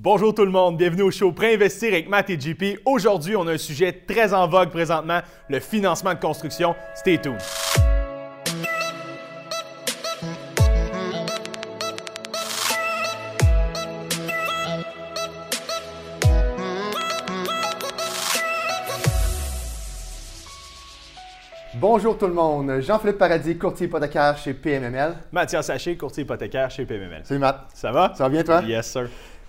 Bonjour tout le monde, bienvenue au show Préinvestir avec Matt et JP. Aujourd'hui, on a un sujet très en vogue présentement, le financement de construction. Stay tuned. Bonjour tout le monde, Jean-Philippe Paradis, courtier hypothécaire chez PMML. Mathias Saché, courtier hypothécaire chez PMML. Salut Matt. Ça va? Ça va bien toi? Yes, sir.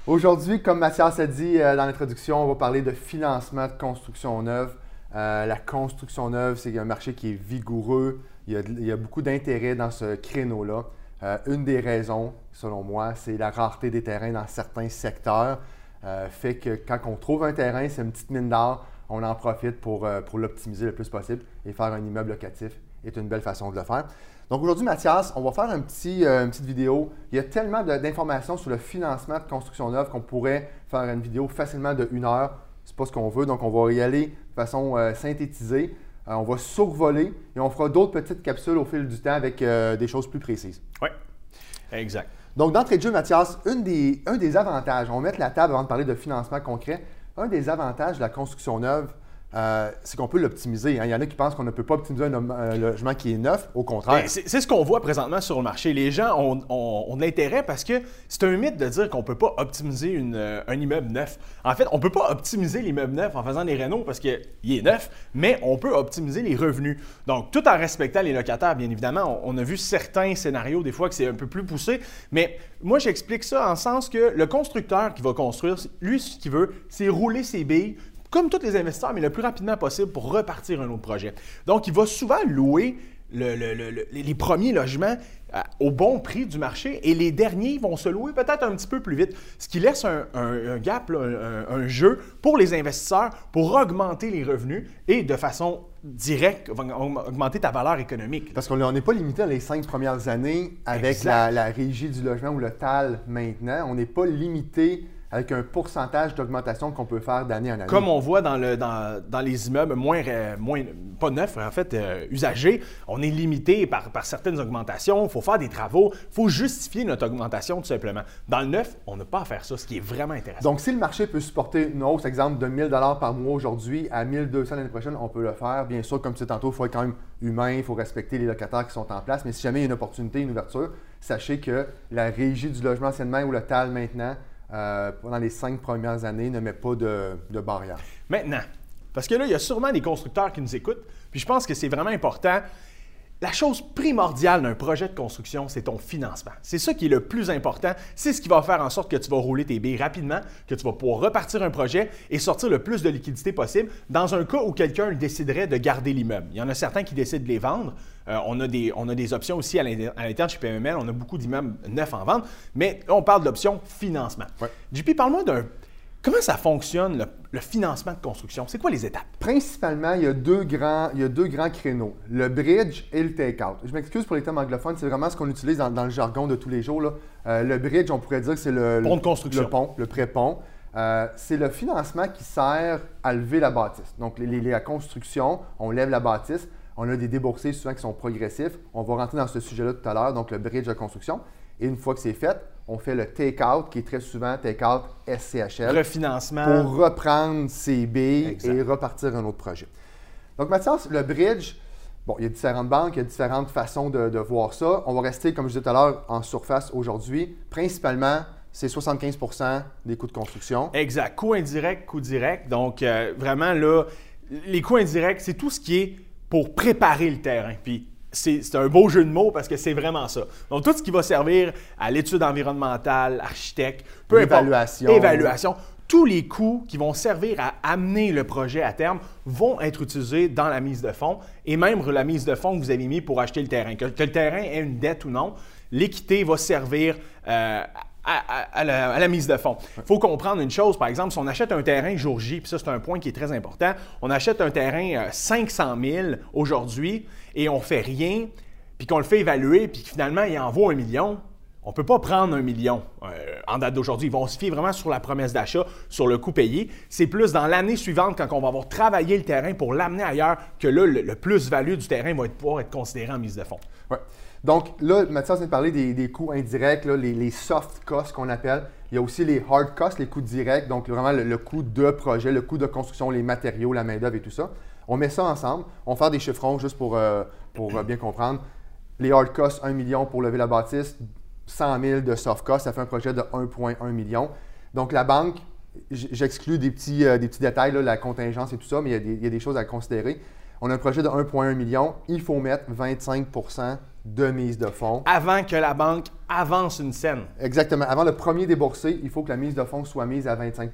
Aujourd'hui, comme Mathias a dit euh, dans l'introduction, on va parler de financement de construction neuve. Euh, la construction neuve, c'est un marché qui est vigoureux. Il y a, beaucoup d'intérêt dans ce créneau-là. Euh, une des raisons, selon moi, c'est la rareté des terrains dans certains secteurs. fait que quand on trouve un terrain, c'est une petite mine d'or, on en profite pour, pour l'optimiser le plus possible et faire un immeuble locatif est une belle façon de le faire. Donc aujourd'hui, Mathias, on va faire un petit, euh, une petite vidéo. Il y a tellement d'informations sur le financement de construction neuve qu'on pourrait faire une vidéo facilement de une heure. C'est pas ce qu'on veut, donc on va y aller de façon euh, synthétisée. Euh, on va survoler et on fera d'autres petites capsules au fil du temps avec des choses plus précises. Oui, exact. Donc d'entrée de jeu, Mathias, une des, un des avantages, on va mettre la table avant de parler de financement concret. Un des avantages de la construction neuve, euh, c'est qu'on peut l'optimiser. Hein. Il y en a qui pensent qu'on ne peut pas optimiser un, logement qui est neuf. Au contraire. Ben, c'est ce qu'on voit présentement sur le marché. Les gens ont, de l'intérêt parce que c'est un mythe de dire qu'on ne peut pas optimiser euh, un immeuble neuf. En fait, on ne peut pas optimiser l'immeuble neuf en faisant des rénaux parce qu'il est neuf, mais on peut optimiser les revenus. Donc, tout en respectant les locataires, bien évidemment. On, a vu certains scénarios, des fois, que c'est un peu plus poussé. Mais moi, j'explique ça en sens que le constructeur qui va construire, lui, ce qu'il veut, c'est rouler ses billes comme tous les investisseurs, mais le plus rapidement possible pour repartir un autre projet. Donc, il va souvent louer les premiers logements euh, au bon prix du marché et les derniers vont se louer peut-être un petit peu plus vite, ce qui laisse un, gap, un, jeu pour les investisseurs pour augmenter les revenus et de façon directe augmenter ta valeur économique. Parce qu'on n'est pas limité à les cinq premières années avec la, la, régie du logement ou le TAL maintenant. On n'est pas limité avec un pourcentage d'augmentation qu'on peut faire d'année en année. Comme on voit dans, le, dans, dans les immeubles moins, moins, pas neufs, en fait, euh, usagés, on est limité par, par certaines augmentations, il faut faire des travaux, il faut justifier notre augmentation tout simplement. Dans le neuf, on n'a pas à faire ça, ce qui est vraiment intéressant. Donc, si le marché peut supporter une hausse, exemple, de 1000 par mois aujourd'hui à 1200 l'année prochaine, on peut le faire. Bien sûr, comme tu disais tantôt, il faut être quand même humain, il faut respecter les locataires qui sont en place, mais si jamais il y a une opportunité, une ouverture, sachez que la régie du logement anciennement ou le TAL maintenant, euh, pendant les cinq premières années, ne met pas de, de barrière. Maintenant, parce que là, il y a sûrement des constructeurs qui nous écoutent, puis je pense que c'est vraiment important la chose primordiale d'un projet de construction, c'est ton financement. C'est ça qui est le plus important. C'est ce qui va faire en sorte que tu vas rouler tes billes rapidement, que tu vas pouvoir repartir un projet et sortir le plus de liquidité possible dans un cas où quelqu'un déciderait de garder l'immeuble. Il y en a certains qui décident de les vendre. Euh, on, a des, on a des options aussi à l'interne chez PMML. On a beaucoup d'immeubles neufs en vente, mais on parle de l'option financement. JP, parle-moi d'un Comment ça fonctionne, le, financement de construction? C'est quoi les étapes? Principalement, il y, a deux grands, il y a deux grands créneaux, le bridge et le take-out. Je m'excuse pour les termes anglophones, c'est vraiment ce qu'on utilise dans, le jargon de tous les jours. Euh, le bridge, on pourrait dire que c'est le, pont de construction. le pont, le pré-pont. Euh, c'est le financement qui sert à lever la bâtisse. Donc, la construction, on lève la bâtisse. On a des déboursés souvent qui sont progressifs. On va rentrer dans ce sujet-là tout à l'heure, donc le bridge de construction. Et une fois que c'est fait, on fait le take-out, qui est très souvent take-out SCHL. Refinancement. Pour reprendre ses billes et repartir un autre projet. Donc, Mathias, le bridge, bon, il y a différentes banques, il y a différentes façons de, voir ça. On va rester, comme je disais tout à l'heure, en surface aujourd'hui. Principalement, c'est 75% des coûts de construction. Exact. Coûts indirects, coûts directs. Donc, euh, vraiment, là, les coûts indirects, c'est tout ce qui est pour préparer le terrain. Puis, c'est un beau jeu de mots parce que c'est vraiment ça. Donc, tout ce qui va servir à l'étude environnementale, architecte, peu évaluation. évaluation, tous les coûts qui vont servir à amener le projet à terme vont être utilisés dans la mise de fonds et même la mise de fonds que vous avez mis pour acheter le terrain. Que, le terrain ait une dette ou non, l'équité va servir euh, à, la, mise de fonds. Il faut comprendre une chose, par exemple, si on achète un terrain jour J, puis ça c'est un point qui est très important, on achète un terrain 500 euh, 000 aujourd'hui et on fait rien, puis qu'on le fait évaluer, puis finalement il en vaut un million, on ne peut pas prendre un million euh, en date d'aujourd'hui. Ils vont se fier vraiment sur la promesse d'achat, sur le coût payé. C'est plus dans l'année suivante, quand on va avoir travaillé le terrain pour l'amener ailleurs, que là, le, plus-value du terrain va pouvoir être considéré en mise de fonds. Ouais. Donc là, Mathias vient de parler des, coûts indirects, les, soft costs qu'on appelle. Il y a aussi les hard costs, les coûts directs, donc vraiment le, coût de projet, le coût de construction, les matériaux, la main-d'œuvre et tout ça. On met ça ensemble. On fait des chiffrons juste pour, euh, pour euh, bien comprendre. Les hard costs, 1 million pour lever la bâtisse, 100 000 de soft costs, ça fait un projet de 1,1 million. Donc la banque, j'exclus des petits, euh, des petits détails, la contingence et tout ça, mais il y, a des, choses à considérer. On a un projet de 1,1 million, il faut mettre 25% de mise de fonds. Avant que la banque avance une scène. Exactement. Avant le premier déboursé, il faut que la mise de fonds soit mise à 25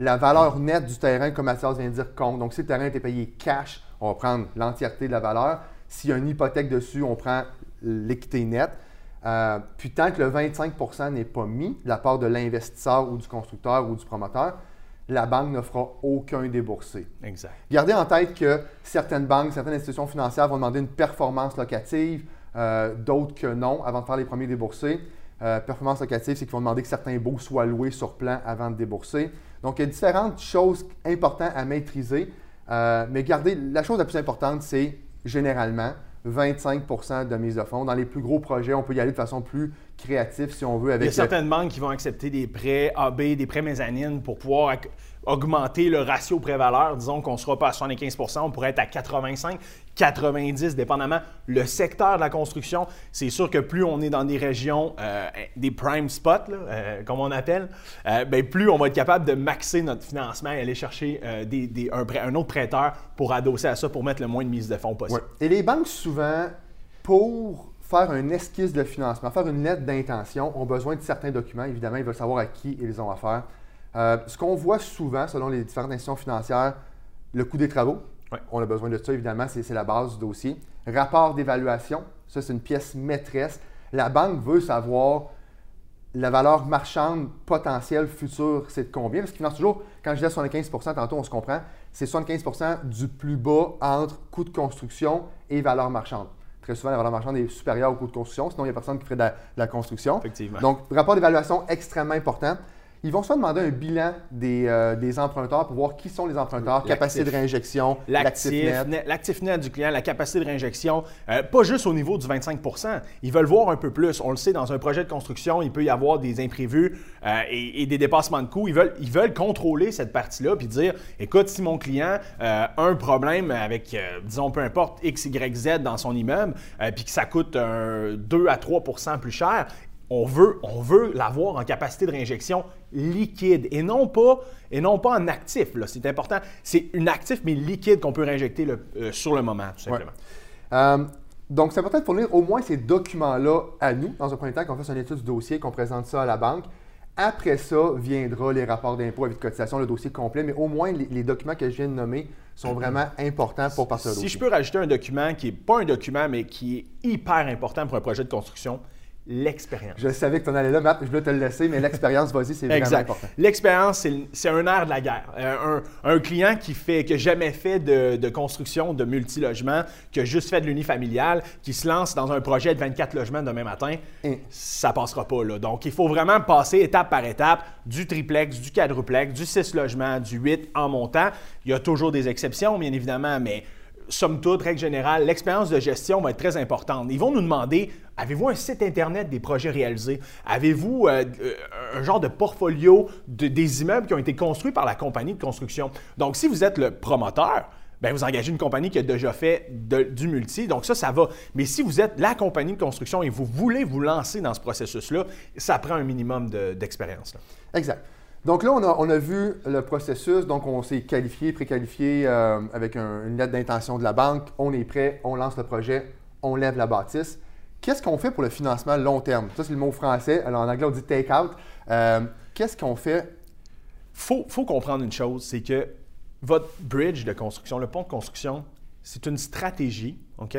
La valeur nette du terrain, comme Mathias vient de dire, compte. Donc, si le terrain était payé cash, on va prendre l'entièreté de la valeur. S'il y a une hypothèque dessus, on prend l'équité nette. Euh, puis tant que le 25% n'est pas mis de la part de l'investisseur ou du constructeur ou du promoteur, la banque ne fera aucun déboursé. Exact. Gardez en tête que certaines banques, certaines institutions financières vont demander une performance locative, euh, d'autres que non avant de faire les premiers déboursés. Euh, performance locative, c'est qu'ils vont demander que certains baux soient loués sur plan avant de débourser. Donc, il y a différentes choses importantes à maîtriser. mais gardez, la chose la plus importante, c'est généralement 25% de mise de fonds. Dans les plus gros projets, on peut y aller de façon plus créative si on veut. Avec Il y a certaines banques qui vont accepter des prêts AB, des prêts mezzanines pour pouvoir augmenter le ratio prêt-valeur. Disons qu'on ne sera pas à 75% on pourrait être à 85, 90, dépendamment le secteur de la construction. C'est sûr que plus on est dans des régions, euh, des prime spots, euh, comme on appelle, euh, ben, plus on va être capable de maxer notre financement et aller chercher des, un, autre prêteur pour adosser à ça, pour mettre le moins de mise de fonds possible. Et les banques, souvent, pour faire un esquisse de financement, faire une lettre d'intention, ont besoin de certains documents. Évidemment, ils veulent savoir à qui ils ont affaire. Euh, ce qu'on voit souvent, selon les différentes institutions financières, le coût des travaux. On a besoin de ça, évidemment, c'est la base du dossier. Rapport d'évaluation, ça c'est une pièce maîtresse. La banque veut savoir la valeur marchande potentielle future, c'est de combien? Parce qu'il finance toujours, quand je dis 75% tantôt on se comprend, c'est 75% du plus bas entre coût de construction et valeur marchande. Très souvent, la valeur marchande est supérieure au coût de construction, sinon il n'y a personne qui ferait de la, construction. Effectivement. Donc, rapport d'évaluation extrêmement important. Ils vont se demander un bilan des, euh, des, emprunteurs pour voir qui sont les emprunteurs, capacité de réinjection, l'actif net. L'actif net du client, la capacité de réinjection, euh, pas juste au niveau du 25% Ils veulent voir un peu plus. On le sait, dans un projet de construction, il peut y avoir des imprévus euh, et, des dépassements de coûts. Ils veulent, ils veulent contrôler cette partie-là puis dire écoute, si mon client a un problème avec, disons, peu importe, X, Y, Z dans son immeuble, puis que ça coûte 2 à 3% plus cher, on veut, on veut l'avoir en capacité de réinjection liquide et non pas, et non pas en actif. C'est important. C'est un actif, mais liquide qu'on peut réinjecter euh, sur le moment, tout simplement. Euh, donc, c'est important de fournir au moins ces documents-là à nous, dans un premier temps, qu'on fasse une étude du dossier, qu'on présente ça à la banque. Après ça, viendra les rapports d'impôt, avis de cotisation, le dossier complet, mais au moins les, documents que je viens de nommer sont vraiment importants pour partir Si je peux rajouter un document qui n'est pas un document, mais qui est hyper important pour un projet de construction, l'expérience. Je savais que tu en allais là, Matt, je voulais te le laisser, mais l'expérience, vas-y, c'est vraiment important. L'expérience, c'est un air de la guerre. Euh, un, client qui fait, qui n'a jamais fait de, construction de multilogement, qui a juste fait de l'unifamilial, qui se lance dans un projet de 24 logements demain matin, ça ça passera pas là. Donc, il faut vraiment passer étape par étape du triplex, du quadruplex, du 6 logements, du 8 en montant. Il y a toujours des exceptions, bien évidemment, mais somme toute, règle générale, l'expérience de gestion va être très importante. Ils vont nous demander avez-vous un site Internet des projets réalisés? Avez-vous euh, euh, un genre de portfolio des immeubles qui ont été construits par la compagnie de construction? Donc, si vous êtes le promoteur, Bien, vous engagez une compagnie qui a déjà fait du multi, donc ça, ça va. Mais si vous êtes la compagnie de construction et vous voulez vous lancer dans ce processus-là, ça prend un minimum d'expérience. exact. Donc là, on a, vu le processus. Donc, on s'est qualifié, préqualifié euh, avec une lettre d'intention de la banque. On est prêt, on lance le projet, on lève la bâtisse. Qu'est-ce qu'on fait pour le financement long terme? Ça, c'est le mot français. Alors, en anglais, on dit take-out. Euh, qu'est-ce qu'on fait? Il faut, comprendre une chose, c'est que votre bridge de construction, le pont de construction, c'est une stratégie, OK?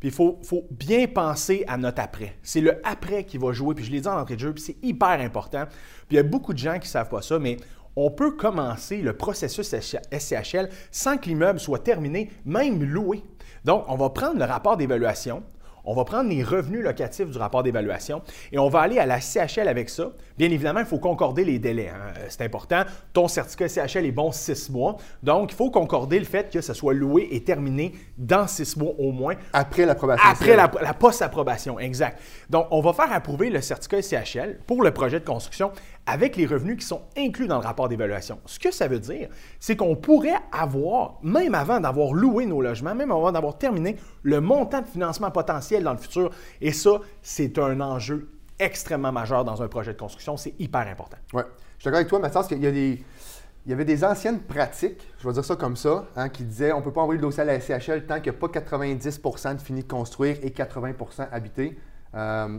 Puis il faut, bien penser à notre après. C'est le après qui va jouer. Puis je l'ai dit en entrée de jeu, puis c'est hyper important. Puis il y a beaucoup de gens qui ne savent pas ça, mais on peut commencer le processus SCHL sans que l'immeuble soit terminé, même loué. Donc, on va prendre le rapport d'évaluation, On va prendre les revenus locatifs du rapport d'évaluation et on va aller à la CHL avec ça. Bien évidemment, il faut concorder les délais. Hein. Euh, c'est important. Ton certificat CHL est bon six mois. Donc, il faut concorder le fait que ça soit loué et terminé dans six mois au moins. Après l'approbation. Après la, la post-approbation, exact. Donc, on va faire approuver le certificat CHL pour le projet de construction avec les revenus qui sont inclus dans le rapport d'évaluation. Ce que ça veut dire, c'est qu'on pourrait avoir, même avant d'avoir loué nos logements, même avant d'avoir terminé, le montant de financement potentiel dans le futur. Et ça, c'est un enjeu extrêmement majeur dans un projet de construction. C'est hyper important. Oui. Je suis d'accord avec toi, Mathias, qu'il y avait des anciennes pratiques, je vais dire ça comme ça, hein, qui disaient on ne peut pas envoyer le dossier à la SCHL tant qu'il n'y a pas 90% de fini de construire et 80% habité. Euh,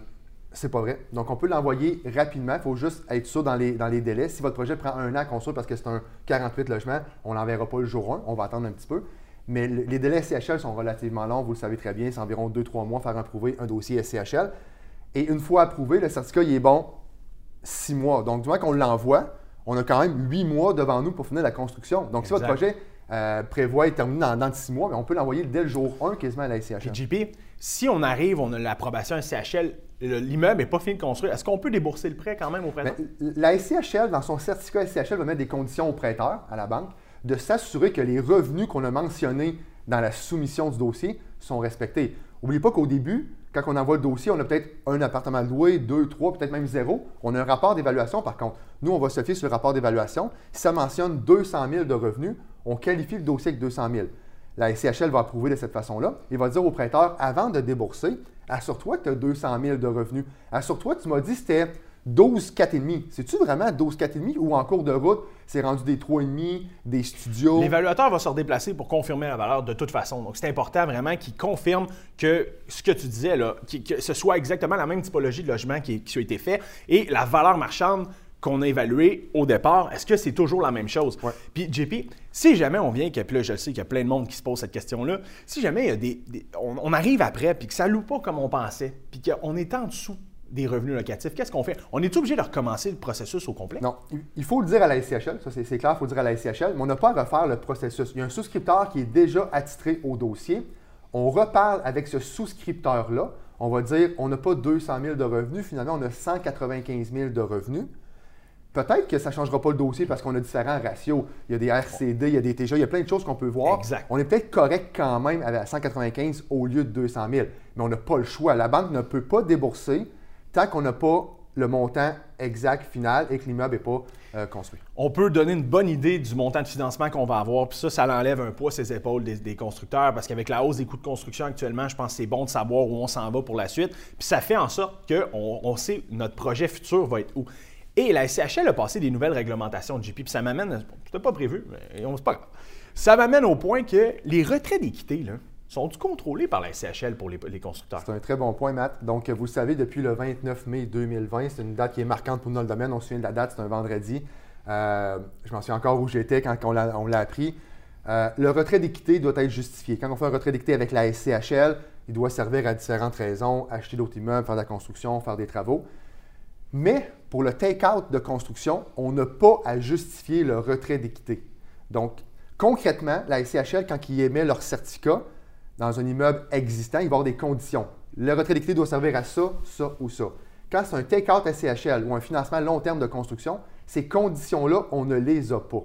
c'est pas vrai. Donc, on peut l'envoyer rapidement. Il faut juste être sûr dans les, dans les délais. Si votre projet prend un an à construire parce que c'est un 48 logements, on ne l'enverra pas le jour 1. On va attendre un petit peu. Mais les délais SCHL sont relativement longs. Vous le savez très bien. C'est environ 2-3 mois faire approuver un dossier SCHL. Et une fois approuvé, le certificat, il est bon 6 mois. Donc, du moment qu'on l'envoie, on a quand même 8 mois devant nous pour finir la construction. Donc, si votre projet euh, prévoit être terminé dans, dans 6 mois, mais on peut l'envoyer dès le jour 1 quasiment à la SCHL. JP, si on arrive, on a l'approbation SCHL, l'immeuble n'est pas fini de construire, est-ce qu'on peut débourser le prêt quand même au prêteur? la SCHL, dans son certificat SCHL, va mettre des conditions au prêteur, à la banque, de s'assurer que les revenus qu'on a mentionnés dans la soumission du dossier sont respectés. N'oubliez pas qu'au début, quand on envoie le dossier, on a peut-être un appartement loué, deux, trois, peut-être même zéro. On a un rapport d'évaluation, par contre. Nous, on va se fier sur le rapport d'évaluation. Si ça mentionne 200 000 de revenus, on qualifie le dossier avec 200 000 la SCHL va approuver de cette façon-là. Il va dire au prêteur, avant de débourser, assure-toi que tu as 200 000 de revenus. Assure-toi, tu m'as dit c'était 12 4,5. C'est-tu vraiment 12 4,5 ou en cours de route, c'est rendu des 3,5, des studios? L'évaluateur va se redéplacer pour confirmer la valeur de toute façon. Donc, c'est important vraiment qu'il confirme que ce que tu disais, que ce soit exactement la même typologie de logement qui, qui a été fait et la valeur marchande qu'on a évalué au départ, est-ce que c'est toujours la même chose? Puis, JP, si jamais on vient, puis là, je sais qu'il y a plein de monde qui se pose cette question-là, si jamais il y a des, on, arrive après, puis que ça ne loue pas comme on pensait, puis qu'on est en dessous des revenus locatifs, qu'est-ce qu'on fait? On est obligé de recommencer le processus au complet? Non. Il faut le dire à la SCHL, ça c'est clair, il faut le dire à la SCHL, mais on n'a pas à refaire le processus. Il y a un souscripteur qui est déjà attitré au dossier. On reparle avec ce souscripteur-là. On va dire, on n'a pas 200 000 de revenus, finalement, on a 195 000 de revenus. Peut-être que ça ne changera pas le dossier parce qu'on a différents ratios. Il y a des RCD, il y a des TGA, il y a plein de choses qu'on peut voir. On est peut-être correct quand même à 195 au lieu de 200 000, mais on n'a pas le choix. La banque ne peut pas débourser tant qu'on n'a pas le montant exact final et que l'immeuble n'est pas euh, construit. On peut donner une bonne idée du montant de financement qu'on va avoir, puis ça, ça l'enlève un poids ses épaules des, constructeurs, parce qu'avec la hausse des coûts de construction actuellement, je pense que c'est bon de savoir où on s'en va pour la suite. Puis ça fait en sorte qu'on on sait notre projet futur va être où. Et la SCHL a passé des nouvelles réglementations de GP, puis ça m'amène, c'était pas prévu, mais c'est pas grave. Ça m'amène au point que les retraits d'équité, sont contrôlés par la SCHL pour les, constructeurs? C'est un très bon point, Matt. Donc, vous savez, depuis le 29 mai 2020, c'est une date qui est marquante pour le domaine. On se souvient de la date, c'est un vendredi. Euh, je m'en souviens encore où j'étais quand on l'a appris. Euh, le retrait d'équité doit être justifié. Quand on fait un retrait d'équité avec la SCHL, il doit servir à différentes raisons acheter d'autres immeubles, faire de la construction, faire des travaux. Mais pour le take-out de construction, on n'a pas à justifier le retrait d'équité. Donc, concrètement, la SCHL, quand ils émettent leur certificat dans un immeuble existant, il va y avoir des conditions. Le retrait d'équité doit servir à ça, ça ou ça. Quand c'est un take-out SCHL ou un financement long terme de construction, ces conditions-là, on ne les a pas.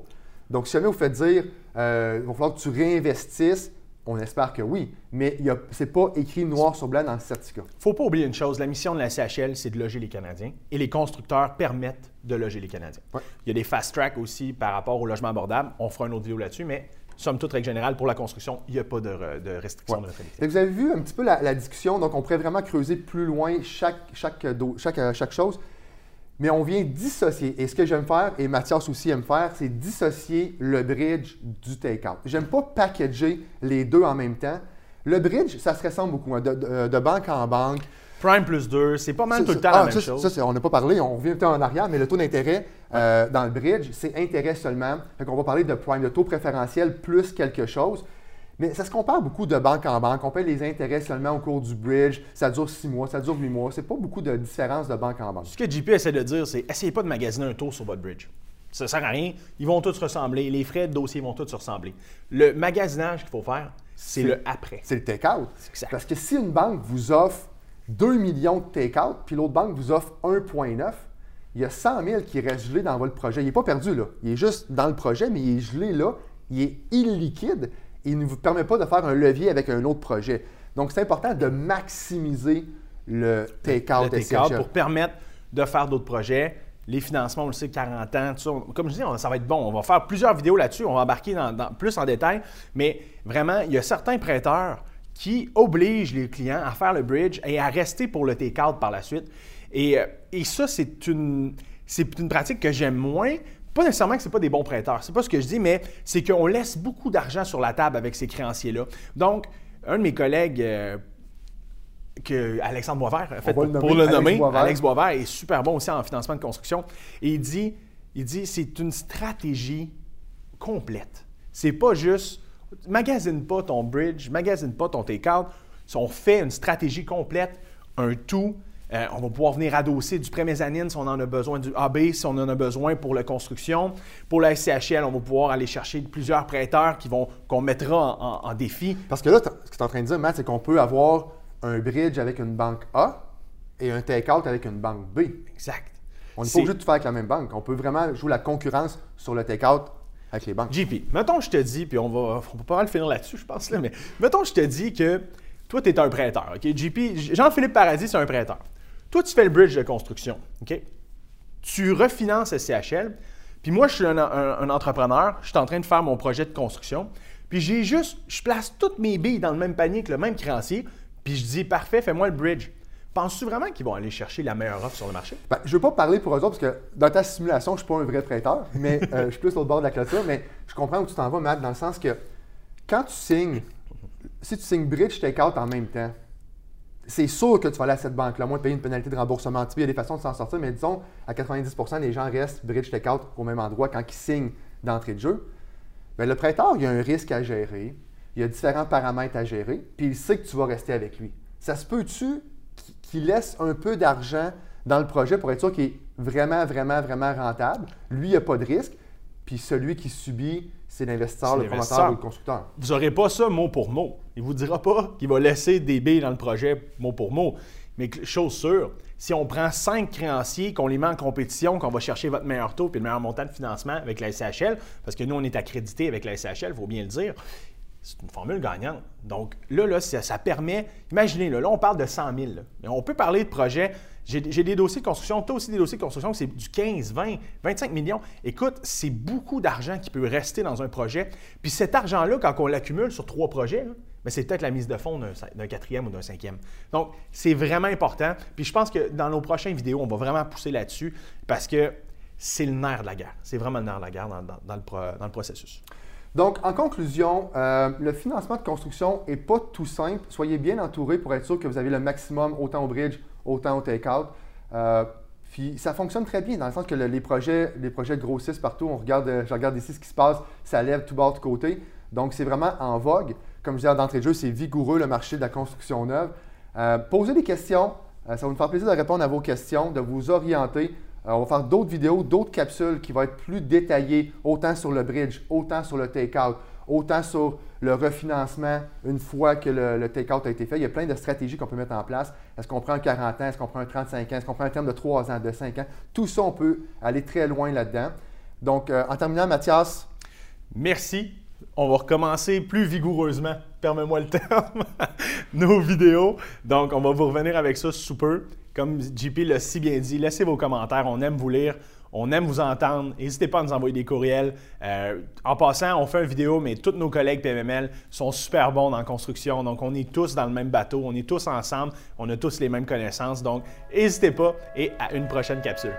Donc, si jamais vous faites dire, euh, il va falloir que tu réinvestisses on espère que oui, mais ce n'est pas écrit noir sur blanc dans le certificat. Il ne faut pas oublier une chose, la mission de la CHL, c'est de loger les Canadiens et les constructeurs permettent de loger les Canadiens. Il y a des fast tracks aussi par rapport au logement abordable. On fera une autre vidéo là-dessus, mais somme toute, règle générale, pour la construction, il n'y a pas de, restriction de neutralité. Vous avez vu un petit peu la, discussion, donc on pourrait vraiment creuser plus loin chaque, chaque, chaque, chaque chose mais on vient dissocier. Et ce que j'aime faire, et Mathias aussi aime faire, c'est dissocier le bridge du take-out. J'aime pas packager les deux en même temps. Le bridge, ça se ressemble beaucoup, hein, de, banque en banque. Prime plus 2, c'est pas mal tout le temps la ah, même chose. on n'a pas parlé, on revient un peu en arrière, mais le taux d'intérêt euh, dans le bridge, c'est intérêt seulement. Donc, on va parler de prime, de taux préférentiel plus quelque chose. Mais ça se compare beaucoup de banque en banque. On paye les intérêts seulement au cours du bridge. Ça dure six mois, ça dure huit mois. C'est pas beaucoup de différence de banque en banque. Ce que JP essaie de dire, c'est essayez pas de magasiner un tour sur votre bridge. Ça sert à rien. Ils vont tous ressembler. Les frais de dossier vont tous se ressembler. Le magasinage qu'il faut faire, c'est le après. C'est le take-out. Parce que si une banque vous offre 2 millions de take-out, puis l'autre banque vous offre 1,9, il y a 100 000 qui restent gelés dans votre projet. Il n'est pas perdu, là. Il est juste dans le projet, mais il est gelé là. Il est illiquide. Il ne vous permet pas de faire un levier avec un autre projet. Donc, c'est important de maximiser le take-out SCHL. pour permettre de faire d'autres projets. Les financements, on le sait, 40 ans, tout ça. Comme je dis, on- ça va être bon. On va faire plusieurs vidéos là-dessus. On va embarquer dans, dans- plus en détail. Mais vraiment, il y a certains prêteurs qui obligent les clients à faire le bridge et à rester pour le take-out par la suite. Et, euh, et ça, c'est une, c'est une pratique que j'aime moins. Pas nécessairement que ce pas des bons prêteurs, c'est pas ce que je dis, mais c'est qu'on laisse beaucoup d'argent sur la table avec ces créanciers-là. Donc, un de mes collègues, euh, que Alexandre Boisvert a fait le pour, nommer, pour le Alex nommer. Boisvert. Alex Boisvert est super bon aussi en financement de construction. Et il dit, il dit c'est une stratégie complète. C'est pas juste magasine pas ton bridge, magasine pas ton take-out. On fait une stratégie complète, un tout, euh, on va pouvoir venir adosser du prêt mezzanine si on en a besoin, du AB si on en a besoin pour la construction. Pour la SCHL, on va pouvoir aller chercher plusieurs prêteurs qui vont qu'on mettra en, en- en défi. Parce que là, ce que tu es en train de dire, Matt, c'est qu'on peut avoir un bridge avec une banque A et un take-out avec une banque B. Exact. On n'est pas obligé de tout faire avec la même banque. On peut vraiment jouer la concurrence sur le take-out avec les banques. JP, mettons je te dis, puis on va, on va pas mal finir là-dessus, je pense, là, mais mettons je te dis que toi, tu es un prêteur, OK? JP, Jean-Philippe Paradis, c'est un prêteur. Toi, tu fais le bridge de construction, OK? Tu refinances SCHL, puis moi, je suis un, entrepreneur, je suis en train de faire mon projet de construction, puis j'ai juste, je place toutes mes billes dans le même panier que le même créancier, puis je dis, parfait, fais-moi le bridge. Penses-tu vraiment qu'ils vont aller chercher la meilleure offre sur le marché? Ben, je ne veux pas parler pour eux autres parce que dans ta simulation, je ne suis pas un vrai prêteur, mais euh, je suis plus au bord de la clôture. Mais je comprends où tu t'en vas, Matt, dans le sens que quand tu signes, si tu signes Bridge Takeout en même temps, c'est sûr que tu vas aller à cette banque-là, moins de payer une pénalité de remboursement. Il y a des façons de s'en sortir, mais disons, à 90% les gens restent Bridge Takeout au même endroit quand ils signent d'entrée de jeu. Ben, le prêteur, il y a un risque à gérer, il y a différents paramètres à gérer, puis il sait que tu vas rester avec lui. Ça se peut-tu qu'il laisse un peu d'argent dans le projet pour être sûr qu'il est vraiment, vraiment, vraiment rentable? Lui, il n'y a pas de risque, puis celui qui subit, c'est l'investisseur, le promoteur ou le constructeur. Vous n'aurez pas ça mot pour mot. Il ne vous dira pas qu'il va laisser des billes dans le projet mot pour mot. Mais chose sûre, si on prend cinq créanciers, qu'on les met en compétition, qu'on va chercher votre meilleur taux et le meilleur montant de financement avec la SCHL, parce que nous, on est accrédité avec la SCHL, il faut bien le dire, c'est une formule gagnante. Donc là, là ça, ça permet, imaginez, là, là, on parle de 100 000. là. Mais on peut parler de projets. J'ai des dossiers de construction, tu as aussi des dossiers de construction, c'est du 15, 20, 25 millions. Écoute, c'est beaucoup d'argent qui peut rester dans un projet. Puis cet argent-là, quand on l'accumule sur trois projets, ben, c'est peut-être la mise de fonds d'un quatrième ou d'un cinquième. Donc, c'est vraiment important. Puis je pense que dans nos prochaines vidéos, on va vraiment pousser là-dessus parce que c'est le nerf de la guerre. C'est vraiment le nerf de la guerre dans le processus. Donc, en conclusion, euh, le financement de construction n'est pas tout simple. Soyez bien entouré pour être sûr que vous avez le maximum autant au bridge, autant au take-out. Euh, puis ça fonctionne très bien dans le sens que le- les, projets, les projets grossissent partout. On regarde, euh, je regarde ici ce qui se passe, ça lève tout bord, tout côté. Donc, c'est vraiment en vogue. Comme je disais d'entrée de jeu, c'est vigoureux le marché de la construction neuve. Posez des questions. Ça va nous faire plaisir de répondre à vos questions, de vous orienter. On va faire d'autres vidéos, d'autres capsules qui vont être plus détaillées, autant sur le bridge, autant sur le take-out, autant sur le refinancement une fois que le, le take-out a été fait. Il y a plein de stratégies qu'on peut mettre en place. Est-ce qu'on prend un 40 ans? Est-ce qu'on prend un 35 ans? Est-ce qu'on prend un terme de 3 ans, de 5 ans? Tout ça, on peut aller très loin là-dedans. Donc, euh, en terminant, Mathias, Merci. On va recommencer plus vigoureusement, permets-moi le terme, nos vidéos. Donc, on va vous revenir avec ça sous peu. Comme JP l'a si bien dit, laissez vos commentaires. On aime vous lire. On aime vous entendre. N'hésitez pas à nous envoyer des courriels. Euh, en passant, on fait une vidéo, mais tous nos collègues PMML sont super bons dans la construction. Donc, on est tous dans le même bateau. On est tous ensemble. On a tous les mêmes connaissances. Donc, n'hésitez pas et à une prochaine capsule.